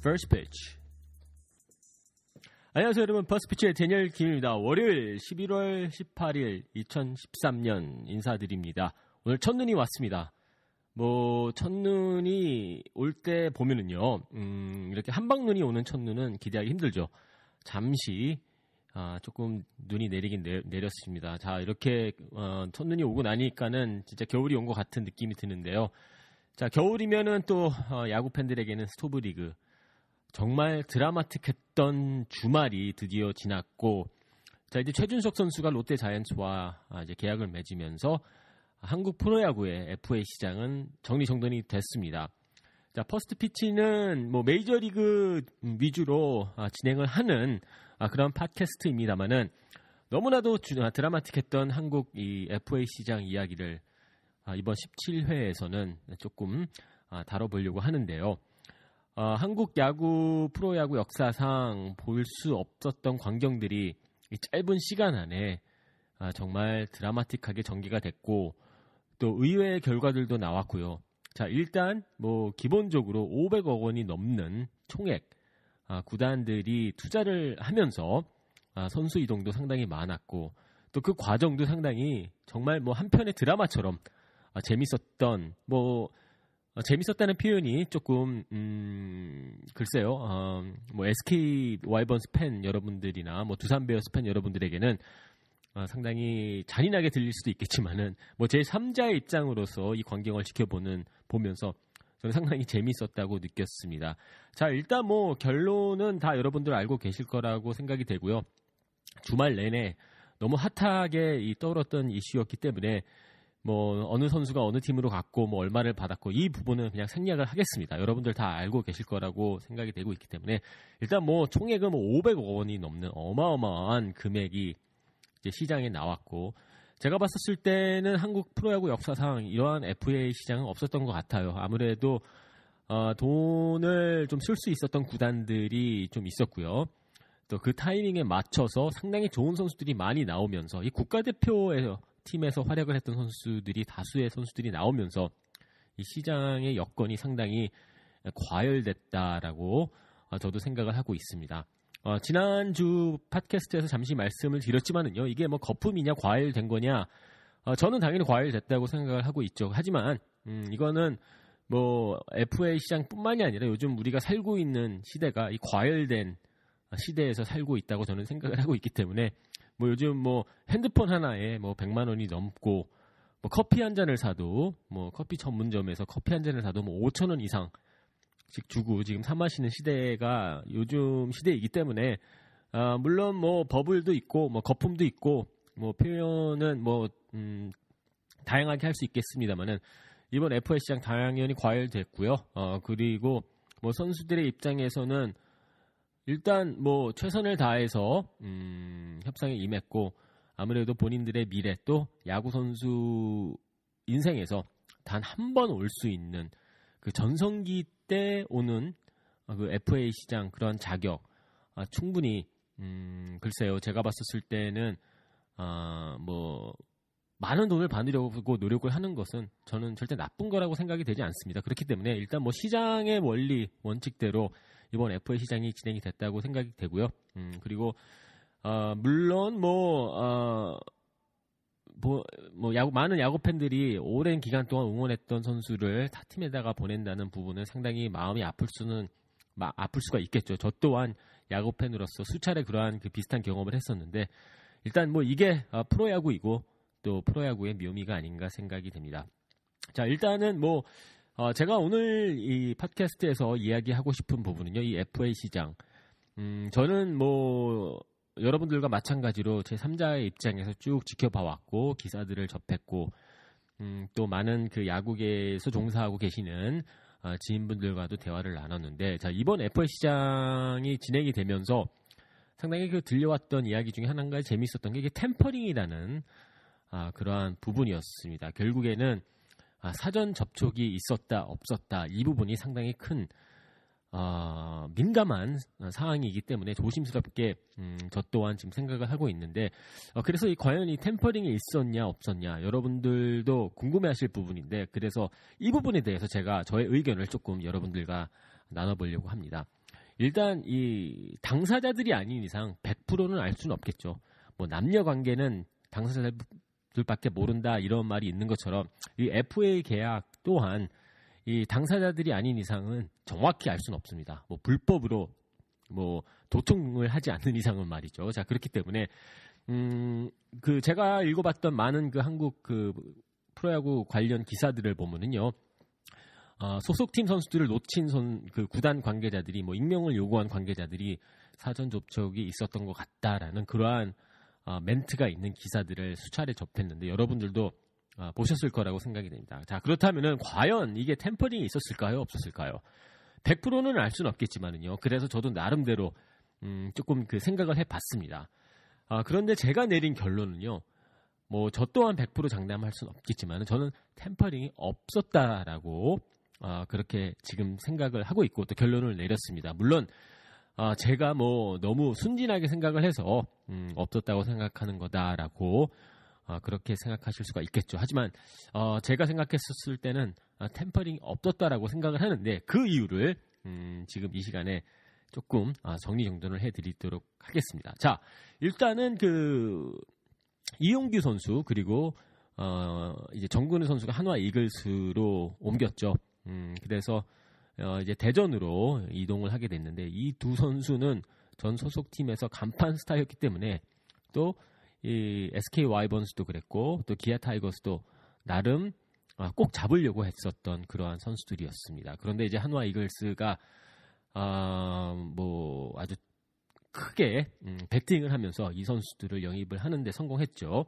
First pitch. 안녕하세요, 여러분. 퍼스피치의 데니얼 김입니다. 월요일 11월 18일 2013년 인사드립니다. 오늘 첫눈이 왔습니다. 뭐 첫눈이 올 때 보면은요, 음, 이렇게 한방눈이 오는 첫눈은 기대하기 힘들죠. 잠시 아, 조금 눈이 내리긴 내, 내렸습니다. 자, 이렇게 어, 첫눈이 오고 나니까는 진짜 겨울이 온 것 같은 느낌이 드는데요. 자, 겨울이면은 또 어, 야구 팬들에게는 스토브 리그 정말 드라마틱했던 주말이 드디어 지났고 자 이제 최준석 선수가 롯데 자이언츠와 아, 이제 계약을 맺으면서 한국 프로야구의 FA 시장은 정리정돈이 됐습니다. 자 퍼스트 피치는 뭐 메이저리그 위주로 아, 진행을 하는 아, 그런 팟캐스트입니다만은 너무나도 드라마틱했던 한국 이 FA 시장 이야기를 아, 이번 17회에서는 조금 아, 다뤄보려고 하는데요. 어, 한국 야구 프로야구 역사상 볼 수 없었던 광경들이 이 짧은 시간 안에 아, 정말 드라마틱하게 전개가 됐고 또 의외의 결과들도 나왔고요. 자 일단 뭐 기본적으로 500억 원이 넘는 총액 아, 구단들이 투자를 하면서 아, 선수 이동도 상당히 많았고 또 그 과정도 상당히 정말 뭐 한편의 드라마처럼 아, 재밌었던 뭐 어, 재밌었다는 표현이 조금 음, 글쎄요. 어, 뭐 SK 와이번스 팬 여러분들이나 뭐 두산 베어스 팬 여러분들에게는 어, 상당히 잔인하게 들릴 수도 있겠지만은 뭐제 3자의 입장으로서 이 광경을 지켜보는 보면서 저는 상당히 재밌었다고 느꼈습니다. 자, 일단 뭐 결론은 다 여러분들 알고 계실 거라고 생각이 되고요. 주말 내내 너무 핫하게 이 떠올랐던 이슈였기 때문에 뭐 어느 선수가 어느 팀으로 갔고 뭐 얼마를 받았고 이 부분은 그냥 생략을 하겠습니다. 여러분들 다 알고 계실 거라고 생각이 되고 있기 때문에 일단 뭐 총액은 뭐 500억 원이 넘는 어마어마한 금액이 이제 시장에 나왔고 제가 봤었을 때는 한국 프로야구 역사상 이러한 FA 시장은 없었던 것 같아요. 아무래도 어, 돈을 좀 쓸 수 있었던 구단들이 좀 있었고요. 또 그 타이밍에 맞춰서 상당히 좋은 선수들이 많이 나오면서 이 국가대표에서 팀에서 활약을 했던 선수들이 다수의 선수들이 나오면서 이 시장의 여건이 상당히 과열됐다라고 어, 저도 생각을 하고 있습니다. 어, 지난주 팟캐스트에서 잠시 말씀을 드렸지만은요, 이게 뭐 거품이냐 과열된 거냐, 어, 저는 당연히 과열됐다고 생각을 하고 있죠. 하지만 음, 이거는 뭐 FA 시장뿐만이 아니라 요즘 우리가 살고 있는 시대가 이 과열된 시대에서 살고 있다고 저는 생각을 하고 있기 때문에 뭐 요즘 뭐 핸드폰 하나에 뭐 100만 원이 넘고 뭐 커피 한 잔을 사도 뭐 커피 전문점에서 커피 한 잔을 사도 뭐 5천 원 이상씩 주고 지금 사 마시는 시대가 요즘 시대이기 때문에 아 물론 뭐 버블도 있고 뭐 거품도 있고 뭐 표현은 뭐 음, 다양하게 할 수 있겠습니다만은 이번 FA 시장 당연히 과열됐고요. 어 그리고 뭐 선수들의 입장에서는 일단 뭐 최선을 다해서 음, 협상에 임했고 아무래도 본인들의 미래 또 야구 선수 인생에서 단 한 번 올 수 있는 그 전성기 때 오는 어, 그 FA 시장 그런 자격 아, 충분히 음, 글쎄요 제가 봤었을 때는 아, 뭐 많은 돈을 받으려고 노력을 하는 것은 저는 절대 나쁜 거라고 생각이 되지 않습니다. 그렇기 때문에 일단 뭐 시장의 원리 원칙대로 이번 FA 시장이 진행이 됐다고 생각이 되고요. 음, 그리고 어, 물론 뭐 어, 뭐, 뭐 야구 많은 야구 팬들이 오랜 기간 동안 응원했던 선수를 타 팀에다가 보낸다는 부분은 상당히 마음이 아플 수는 마, 아플 수가 있겠죠. 저 또한 야구 팬으로서 수차례 그러한 그 비슷한 경험을 했었는데 일단 뭐 이게 어, 프로야구이고 또 프로야구의 묘미가 아닌가 생각이 됩니다. 자, 일단은 뭐 어, 제가 오늘 이 팟캐스트에서 이야기하고 싶은 부분은요. 이 FA 시장. 음, 저는 뭐 여러분들과 마찬가지로 제 3자의 입장에서 쭉 지켜봐 왔고 기사들을 접했고 음, 또 많은 그 야구계에서 종사하고 계시는 어, 지인분들과도 대화를 나눴는데 자 이번 FA 시장이 진행이 되면서 상당히 그 들려왔던 이야기 중에 하나가 재밌었던 게 이게 템퍼링이라는 아, 그러한 부분이었습니다. 결국에는 아, 사전 접촉이 있었다 없었다 이 부분이 상당히 큰 어, 민감한 상황이기 때문에 조심스럽게 음, 저 또한 지금 생각을 하고 있는데 어, 그래서 이 과연 이 템퍼링이 있었냐 없었냐 여러분들도 궁금해하실 부분인데 그래서 이 부분에 대해서 제가 저의 의견을 조금 여러분들과 나눠보려고 합니다. 일단 이 당사자들이 아닌 이상 100%는 알 수는 없겠죠. 뭐 남녀 관계는 당사자들 밖에 모른다 이런 말이 있는 것처럼 이 FA 계약 또한 이 당사자들이 아닌 이상은 정확히 알 수는 없습니다. 뭐 불법으로 뭐 도청을 하지 않는 이상은 말이죠. 자 그렇기 때문에 음 그 제가 읽어봤던 많은 그 한국 그 프로야구 관련 기사들을 보면은요. 어, 소속팀 선수들을 놓친 선, 그 구단 관계자들이 뭐 익명을 요구한 관계자들이 사전 접촉이 있었던 것 같다라는 그러한 어, 멘트가 있는 기사들을 수차례 접했는데 여러분들도 어, 보셨을 거라고 생각이 됩니다. 자, 그렇다면은 과연 이게 템퍼링이 있었을까요? 없었을까요? 100%는 알 수는 없겠지만은요. 그래서 저도 나름대로 음, 조금 그 생각을 해봤습니다. 아, 그런데 제가 내린 결론은요. 뭐 저 또한 100% 장담할 수는 없겠지만 저는 템퍼링이 없었다라고 아, 그렇게 지금 생각을 하고 있고 또 결론을 내렸습니다. 물론 아, 제가 뭐 너무 순진하게 생각을 해서 음, 없었다고 생각하는 거다라고 어, 그렇게 생각하실 수가 있겠죠. 하지만 어, 제가 생각했었을 때는 어, 템퍼링이 없었다라고 생각을 하는데 그 이유를 음, 지금 이 시간에 조금 어, 정리정돈을 해드리도록 하겠습니다. 자, 일단은 그 이용규 선수 그리고 어, 이제 정근우 선수가 한화 이글스로 옮겼죠. 음, 그래서 어, 이제 대전으로 이동을 하게 됐는데 이 두 선수는 전 소속팀에서 간판 스타였기 때문에 또 이 SK 와이번스도 그랬고 또 기아 타이거스도 나름 아, 꼭 잡으려고 했었던 그러한 선수들이었습니다. 그런데 이제 한화 이글스가 아, 뭐 아주 크게 음, 배팅을 하면서 이 선수들을 영입을 하는데 성공했죠.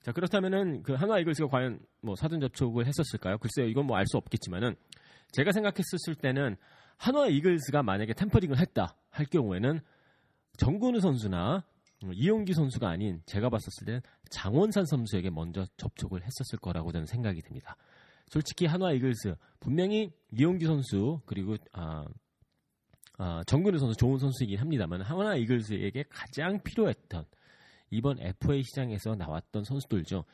자 그렇다면은 그 한화 이글스가 과연 뭐 사전 접촉을 했었을까요? 글쎄요, 이건 뭐 알 수 없겠지만은 제가 생각했었을 때는 한화 이글스가 만약에 템퍼링을 했다 할 경우에는 정근우 선수나 음, 이용기 선수가 아닌 제가 봤었을 때 장원산 선수에게 먼저 접촉을 했었을 거라고 저는 생각이 듭니다. 솔직히 한화 이글스 분명히 이용기 선수 그리고 아, 아, 정근우 선수 좋은 선수이긴 합니다만 한화 이글스에게 가장 필요했던 이번 FA 시장에서 나왔던 선수들죠.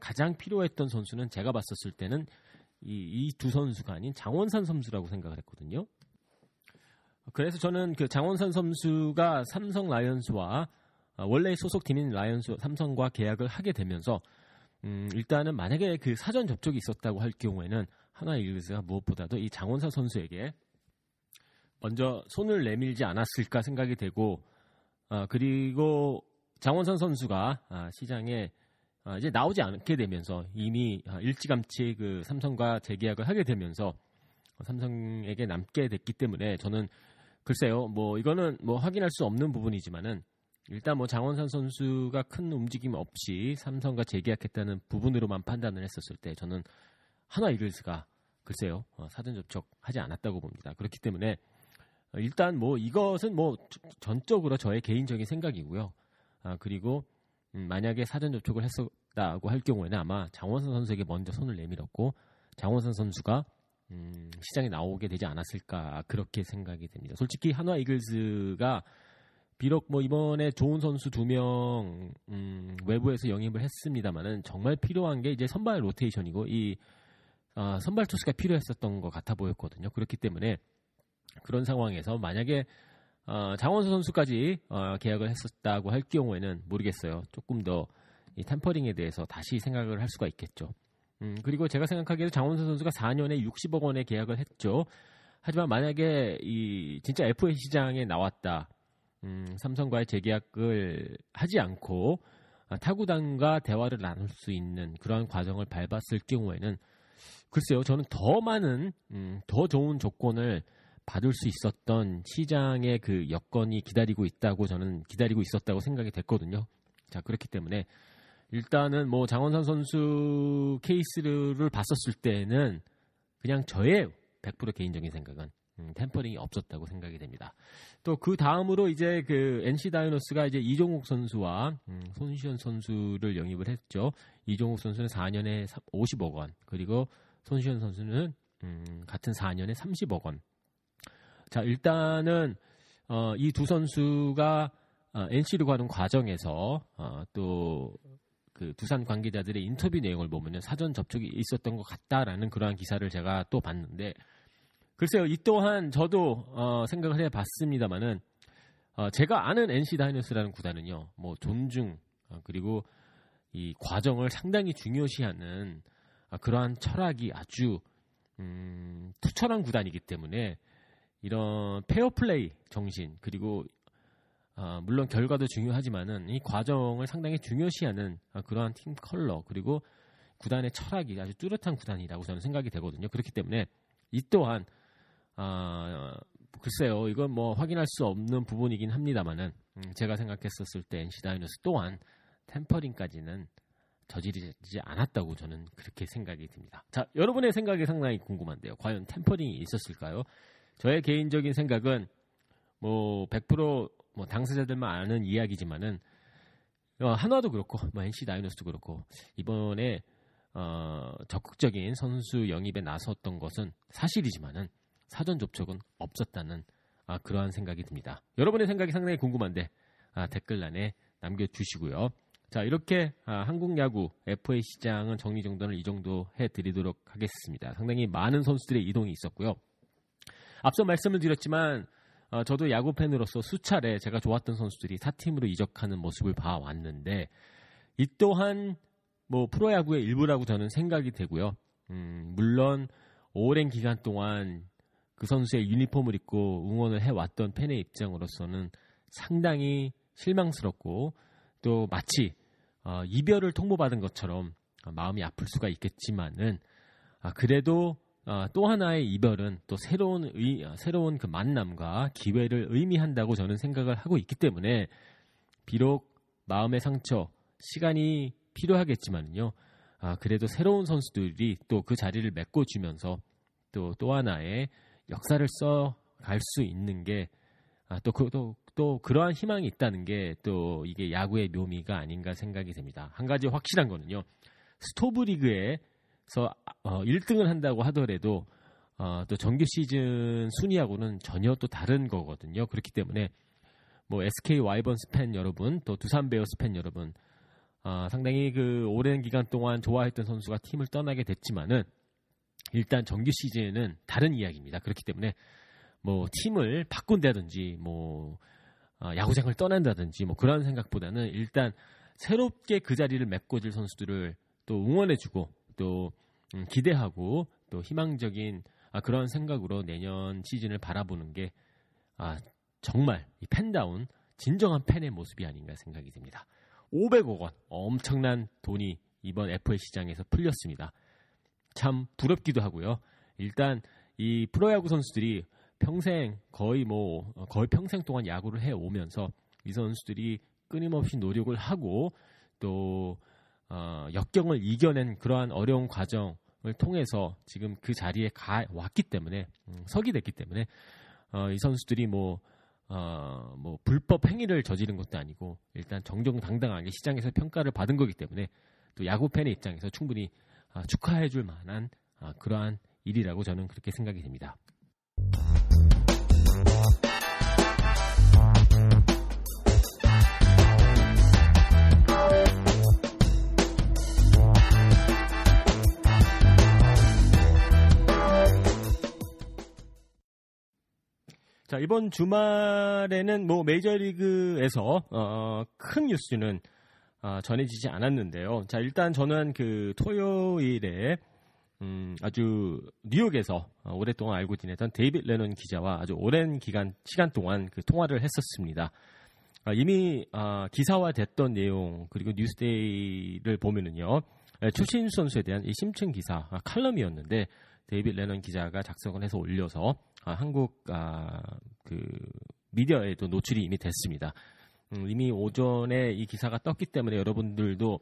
가장 필요했던 선수는 제가 봤었을 때는 이두 선수가 아닌 장원삼 선수라고 생각을 했거든요. 그래서 저는 그 장원삼 선수가 삼성 라이온즈와 아, 원래 소속팀인 라이온즈 삼성과 계약을 하게 되면서 음, 일단은 만약에 그 사전 접촉이 있었다고 할 경우에는 한화 이글스가 무엇보다도 이 장원삼 선수에게 먼저 손을 내밀지 않았을까 생각이 되고 아, 그리고 장원선 선수가 아, 시장에 아, 이제 나오지 않게 되면서 이미 아, 일찌감치 그 삼성과 재계약을 하게 되면서 삼성에게 남게 됐기 때문에 저는 글쎄요 뭐 이거는 뭐 확인할 수 없는 부분이지만은 일단 뭐 장원산 선수가 큰 움직임 없이 삼성과 재계약했다는 부분으로만 판단을 했었을 때 저는 하나 이글스가 글쎄요 어, 사전 접촉하지 않았다고 봅니다. 그렇기 때문에 어, 일단 뭐 이것은 뭐 전적으로 저의 개인적인 생각이고요. 아, 그리고 음, 만약에 사전 접촉을 했었 다고 할 경우에는 아마 장원선 선수에게 먼저 손을 내밀었고 장원선 선수가 음, 시장에 나오게 되지 않았을까 그렇게 생각이 됩니다. 솔직히 한화 이글스가 비록 뭐 이번에 좋은 선수 두명 음, 외부에서 영입을 했습니다만은 정말 필요한 게 이제 선발 로테이션이고 이 어, 선발 투수가 필요했었던 것 같아 보였거든요. 그렇기 때문에 그런 상황에서 만약에 어, 장원수 선수까지 어, 계약을 했었다고 할 경우에는 모르겠어요. 조금 더 이 템퍼링에 대해서 다시 생각을 할 수가 있겠죠. 음, 그리고 제가 생각하기에도 장원수 선수가 4년에 60억 원의 계약을 했죠. 하지만 만약에 이 진짜 FA 시장에 나왔다. 음, 삼성과의 재계약을 하지 않고 아, 타구단과 대화를 나눌 수 있는 그러한 과정을 밟았을 경우에는 글쎄요, 저는 더 많은 음, 더 좋은 조건을 받을 수 있었던 시장의 그 여건이 기다리고 있다고 저는 기다리고 있었다고 생각이 됐거든요. 자 그렇기 때문에 일단은 뭐 장원선 선수 케이스를 봤었을 때는 그냥 저의 100% 개인적인 생각은 음, 템퍼링이 없었다고 생각이 됩니다. 또 그 다음으로 이제 그 NC 다이노스가 이제 이종욱 선수와 음, 손시현 선수를 영입을 했죠. 이종욱 선수는 4년에 50억 원, 그리고 손시현 선수는 음, 같은 4년에 30억 원. 자 일단은 어, 이 두 선수가 어, NC로 가는 과정에서 어, 또 그 두산 관계자들의 인터뷰 내용을 보면은 사전 접촉이 있었던 것 같다라는 그러한 기사를 제가 또 봤는데 글쎄요 이 또한 저도 어, 생각을 해봤습니다만은 어, 제가 아는 NC 다이노스라는 구단은요 뭐 존중 어, 그리고 이 과정을 상당히 중요시하는 어, 그러한 철학이 아주 음, 투철한 구단이기 때문에 이런 페어플레이 정신 그리고 어, 물론 결과도 중요하지만은 이 과정을 상당히 중요시하는 어, 그러한 팀 컬러 그리고 구단의 철학이 아주 뚜렷한 구단이라고 저는 생각이 되거든요. 그렇기 때문에 이 또한 어, 글쎄요, 이건 뭐 확인할 수 없는 부분이긴 합니다만은 음, 제가 생각했었을 때 NC 다이노스 또한 템퍼링까지는 저지르지 않았다고 저는 그렇게 생각이 듭니다. 자, 여러분의 생각이 상당히 궁금한데요. 과연 템퍼링이 있었을까요? 저의 개인적인 생각은 뭐 100% 뭐 당사자들만 아는 이야기지만은 어, 한화도 그렇고 뭐 NC 다이노스도 그렇고 이번에 어, 적극적인 선수 영입에 나섰던 것은 사실이지만은 사전 접촉은 없었다는 아, 그러한 생각이 듭니다. 여러분의 생각이 상당히 궁금한데 아, 댓글란에 남겨주시고요. 자 이렇게 아, 한국 야구 FA 시장은 정리 정돈을 이 정도 해드리도록 하겠습니다. 상당히 많은 선수들의 이동이 있었고요. 앞서 말씀을 드렸지만 어, 저도 야구 팬으로서 수차례 제가 좋았던 선수들이 사팀으로 이적하는 모습을 봐왔는데 이 또한 뭐 프로야구의 일부라고 저는 생각이 되고요. 음, 물론 오랜 기간 동안 그 선수의 유니폼을 입고 응원을 해왔던 팬의 입장으로서는 상당히 실망스럽고 또 마치 어, 이별을 통보받은 것처럼 마음이 아플 수가 있겠지만은 아, 그래도 어, 또 하나의 이별은 또 새로운 의, 어, 새로운 그 만남과 기회를 의미한다고 저는 생각을 하고 있기 때문에 비록 마음의 상처, 시간이 필요하겠지만요. 아, 그래도 새로운 선수들이 또 그 자리를 메꿔주면서 또 또 하나의 역사를 써 갈 수 있는 게 아, 또, 그, 또, 또 그러한 희망이 있다는 게 또 이게 야구의 묘미가 아닌가 생각이 됩니다. 한 가지 확실한 거는요. 스토브 리그에 그래서 어, 1등을 한다고 하더라도 어, 또 정규 시즌 순위하고는 전혀 또 다른 거거든요. 그렇기 때문에 뭐 SK 와이번스 팬 여러분, 또 두산 베어스 팬 여러분, 어, 상당히 그 오랜 기간 동안 좋아했던 선수가 팀을 떠나게 됐지만은 일단 정규 시즌은 다른 이야기입니다. 그렇기 때문에 뭐 팀을 바꾼다든지 뭐 어, 야구장을 떠난다든지 뭐 그런 생각보다는 일단 새롭게 그 자리를 메꿔줄 선수들을 또 응원해주고 또 음, 기대하고 또 희망적인 아, 그런 생각으로 내년 시즌을 바라보는 게 아, 정말 이 팬다운 진정한 팬의 모습이 아닌가 생각이 듭니다. 500억 원 엄청난 돈이 이번 FA 시장에서 풀렸습니다. 참 부럽기도 하고요. 일단 이 프로야구 선수들이 평생 거의 뭐 거의 평생 동안 야구를 해 오면서 이 선수들이 끊임없이 노력을 하고 또 어, 역경을 이겨낸 그러한 어려운 과정을 통해서 지금 그 자리에 가 왔기 때문에 음, 서기 됐기 때문에 어, 이 선수들이 뭐 어, 뭐 불법 행위를 저지른 것도 아니고 일단 정정당당하게 시장에서 평가를 받은 거기 때문에 또 야구 팬의 입장에서 충분히 아, 축하해줄 만한 아, 그러한 일이라고 저는 그렇게 생각이 됩니다. 자, 이번 주말에는 뭐 메이저리그에서 어, 큰 뉴스는 어, 전해지지 않았는데요. 자, 일단 저는 그 토요일에 음, 아주 뉴욕에서 어, 오랫동안 알고 지내던 데이빗 레논 기자와 아주 오랜 기간 시간 동안 그 통화를 했었습니다. 아, 이미 아, 기사화됐던 내용 그리고 뉴스데이를 보면은요 예, 추신수 선수에 대한 이 심층 기사 아, 칼럼이었는데 데이빗 레논 기자가 작성을 해서 올려서 아, 한국 아, 그 미디어에도 노출이 이미 됐습니다. 음, 이미 오전에 이 기사가 떴기 때문에 여러분들도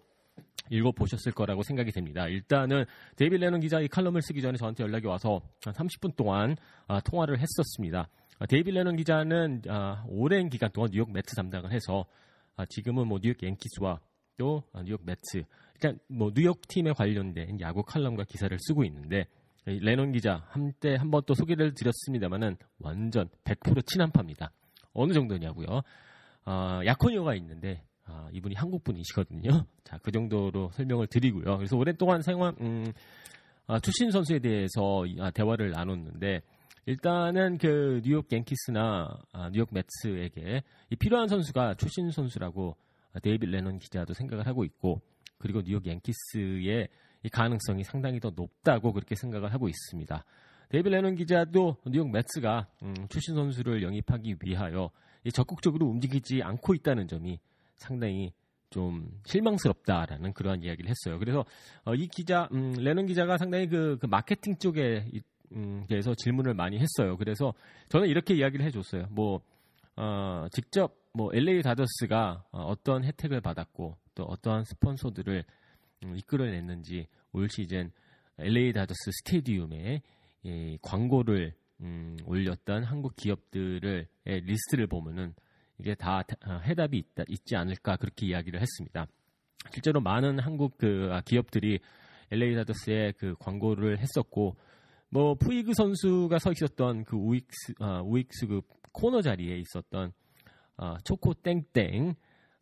읽어보셨을 거라고 생각이 됩니다. 일단은 데이빗 레논 기자 이 칼럼을 쓰기 전에 저한테 연락이 와서 한 30분 동안 아, 통화를 했었습니다. 아, 데이빗 레논 기자는 아, 오랜 기간 동안 뉴욕 메츠 담당을 해서 아, 지금은 뭐 뉴욕 양키스와 또 아, 뉴욕 메츠, 그러니까 뭐 뉴욕 팀에 관련된 야구 칼럼과 기사를 쓰고 있는데 이 레논 기자 한때 한번 또 소개를 드렸습니다만은 완전 100% 친한파입니다. 어느 정도냐고요? 아, 약혼녀가 있는데 아, 이분이 한국 분이시거든요. 자, 그 정도로 설명을 드리고요. 그래서 오랫동안 생활 음, 아, 투신 선수에 대해서 아, 대화를 나눴는데 일단은 그 뉴욕 갱키스나 아, 뉴욕 매츠에게 이 필요한 선수가 추신수 선수라고 아, 데이빗 레논 기자도 생각을 하고 있고 그리고 뉴욕 양키스의 이 가능성이 상당히 더 높다고 그렇게 생각을 하고 있습니다. 데이빗 레논 기자도 뉴욕 메츠가 음, 추신수 선수를 영입하기 위하여 이 적극적으로 움직이지 않고 있다는 점이 상당히 좀 실망스럽다라는 그러한 이야기를 했어요. 그래서 어, 이 기자 음, 레논 기자가 상당히 그, 그 마케팅 쪽에 이, 음, 대해서 질문을 많이 했어요. 그래서 저는 이렇게 이야기를 해줬어요. 뭐 어, 직접 뭐 LA 다저스가 어, 어떤 혜택을 받았고 또 어떠한 스폰서들을 음, 이끌어냈는지 올 시즌 LA 다저스 스타디움에 이 광고를 음, 올렸던 한국 기업들을 리스트를 보면은 이게 다 어, 해답이 있다, 있지 않을까 그렇게 이야기를 했습니다. 실제로 많은 한국 그 아, 기업들이 LA 다저스에 그 광고를 했었고 뭐 푸이그 선수가 서 있었던 그 우익수 아, 우익수 그 코너 자리에 있었던 아, 초코 땡땡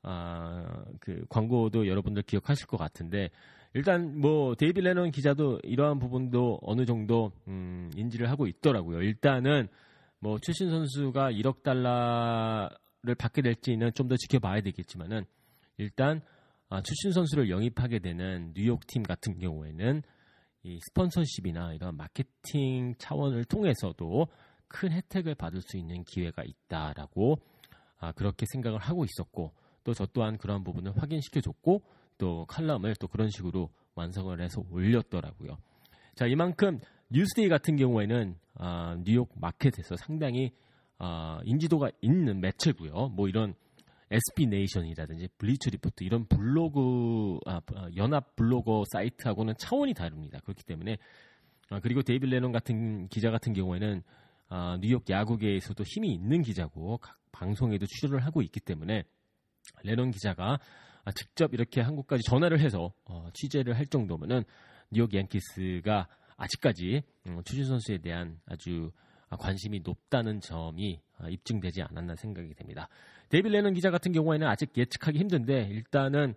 아, 그 광고도 여러분들 기억하실 것 같은데 일단 뭐 데이빗 레논 기자도 이러한 부분도 어느 정도 음, 인지를 하고 있더라고요. 일단은 뭐 추신수 선수가 1억 달러를 받게 될지는 좀 더 지켜봐야 되겠지만은 일단 아, 추신수 선수를 영입하게 되는 뉴욕 팀 같은 경우에는 이 스폰서십이나 이런 마케팅 차원을 통해서도 큰 혜택을 받을 수 있는 기회가 있다라고 아, 그렇게 생각을 하고 있었고 또 저 또한 그런 부분을 확인시켜줬고 또 칼럼을 또 그런 식으로 완성을 해서 올렸더라고요. 자 이만큼 뉴스데이 같은 경우에는 아, 뉴욕 마켓에서 상당히 아, 인지도가 있는 매체고요. 뭐 이런 SB 네이션이라든지 블리처 리포트 이런 블로그 아, 연합 블로거 사이트하고는 차원이 다릅니다. 그렇기 때문에 아, 그리고 데이빌 레논 같은 기자 같은 경우에는 아, 뉴욕 야구계에서도 힘이 있는 기자고 각 방송에도 출연을 하고 있기 때문에 레논 기자가 아, 직접 이렇게 한국까지 전화를 해서 어, 취재를 할 정도면은 뉴욕 양키스가 아직까지 음, 추진 선수에 대한 아주 아, 관심이 높다는 점이 아, 입증되지 않았나 생각이 됩니다. 데이빗 레논 기자 같은 경우에는 아직 예측하기 힘든데 일단은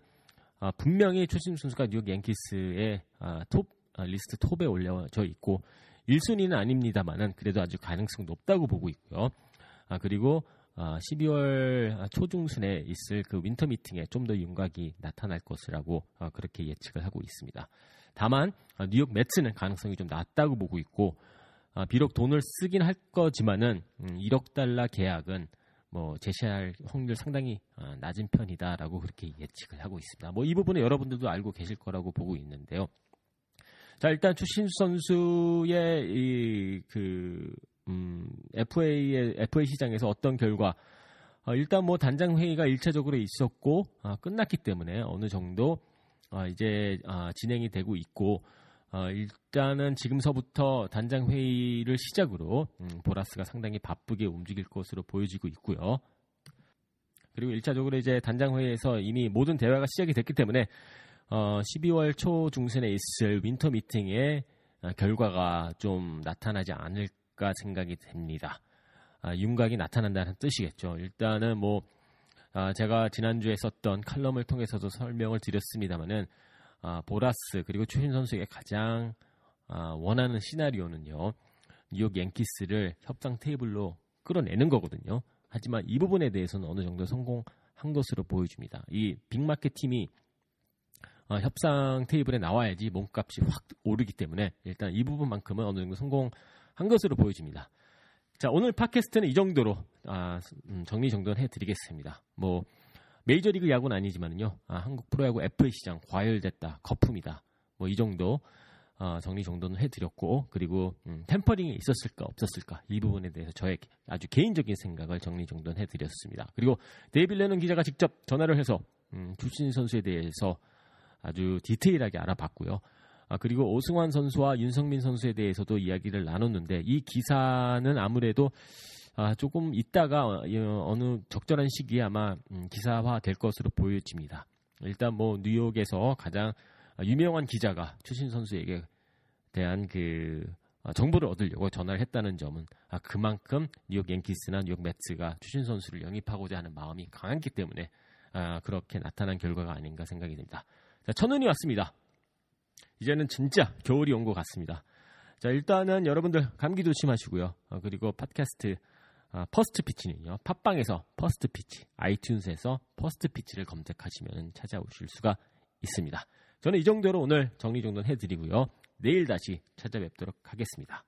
아, 분명히 추신수 선수가 뉴욕 양키스의 아, 톱 아, 리스트 톱에 올려져 있고 1순위는 아닙니다만은 그래도 아주 가능성 높다고 보고 있고요. 아, 그리고 12월 초중순에 있을 그 윈터 미팅에 좀 더 윤곽이 나타날 것이라고 그렇게 예측을 하고 있습니다. 다만 뉴욕 메츠는 가능성이 좀 낮다고 보고 있고 비록 돈을 쓰긴 할 거지만은 1억 음, 달러 계약은 뭐 제시할 확률 상당히 낮은 편이다라고 그렇게 예측을 하고 있습니다. 뭐 이 부분은 여러분들도 알고 계실 거라고 보고 있는데요. 자 일단 추신수 선수의 이 그 음, FA의 FA 시장에서 어떤 결과 어, 일단 뭐 단장 회의가 일차적으로 있었고 어, 끝났기 때문에 어느 정도 어, 이제 아, 진행이 되고 있고 어, 일단은 지금서부터 단장 회의를 시작으로 음, 보라스가 상당히 바쁘게 움직일 것으로 보여지고 있고요. 그리고 일차적으로 이제 단장 회의에서 이미 모든 대화가 시작이 됐기 때문에 어, 12월 초 중순에 있을 윈터 미팅의 어, 결과가 좀 나타나지 않을 않을까 생각이 됩니다. 아, 윤곽이 나타난다는 뜻이겠죠. 일단은 뭐 아, 제가 지난주에 썼던 칼럼을 통해서도 설명을 드렸습니다만은 아, 보라스 그리고 추신수 선수에게 가장 아, 원하는 시나리오는요. 뉴욕 양키스를 협상 테이블로 끌어내는 거거든요. 하지만 이 부분에 대해서는 어느 정도 성공한 것으로 보여집니다. 이 빅마켓 팀이 어, 협상 테이블에 나와야지 몸값이 확 오르기 때문에 일단 이 부분만큼은 어느 정도 성공한 것으로 보여집니다. 자 오늘 팟캐스트는 이 정도로 아, 음, 정리 정돈 해드리겠습니다. 뭐 메이저리그 야구는 아니지만요. 아, 한국 프로야구 FA 시장 과열됐다, 거품이다. 뭐 이 정도 어, 정리 정돈을 해드렸고 그리고 음, 템퍼링이 있었을까 없었을까 이 부분에 대해서 저의 아주 개인적인 생각을 정리 정돈 해드렸습니다. 그리고 데이빌 레논 기자가 직접 전화를 해서 음, 주신 선수에 대해서 아주 디테일하게 알아봤고요. 아, 그리고 오승환 선수와 윤성민 선수에 대해서도 이야기를 나눴는데 이 기사는 아무래도 아, 조금 있다가 어, 어느 적절한 시기에 아마 음, 기사화 될 것으로 보여집니다. 일단 뭐 뉴욕에서 가장 유명한 기자가 추신 선수에게 대한 그 어, 정보를 얻으려고 전화를 했다는 점은 아, 그만큼 뉴욕 양키스나 뉴욕 메츠가 추신수 선수를 영입하고자 하는 마음이 강했기 때문에 아, 그렇게 나타난 결과가 아닌가 생각이 듭니다. 자, 천운이 왔습니다. 이제는 진짜 겨울이 온 것 같습니다. 자, 일단은 여러분들 감기 조심하시고요. 어, 그리고 팟캐스트 아, 퍼스트 피치는요. 팟빵에서 퍼스트 피치, 아이튠즈에서 퍼스트 피치를 검색하시면 찾아오실 수가 있습니다. 저는 이 정도로 오늘 정리 정돈 해드리고요. 내일 다시 찾아뵙도록 하겠습니다.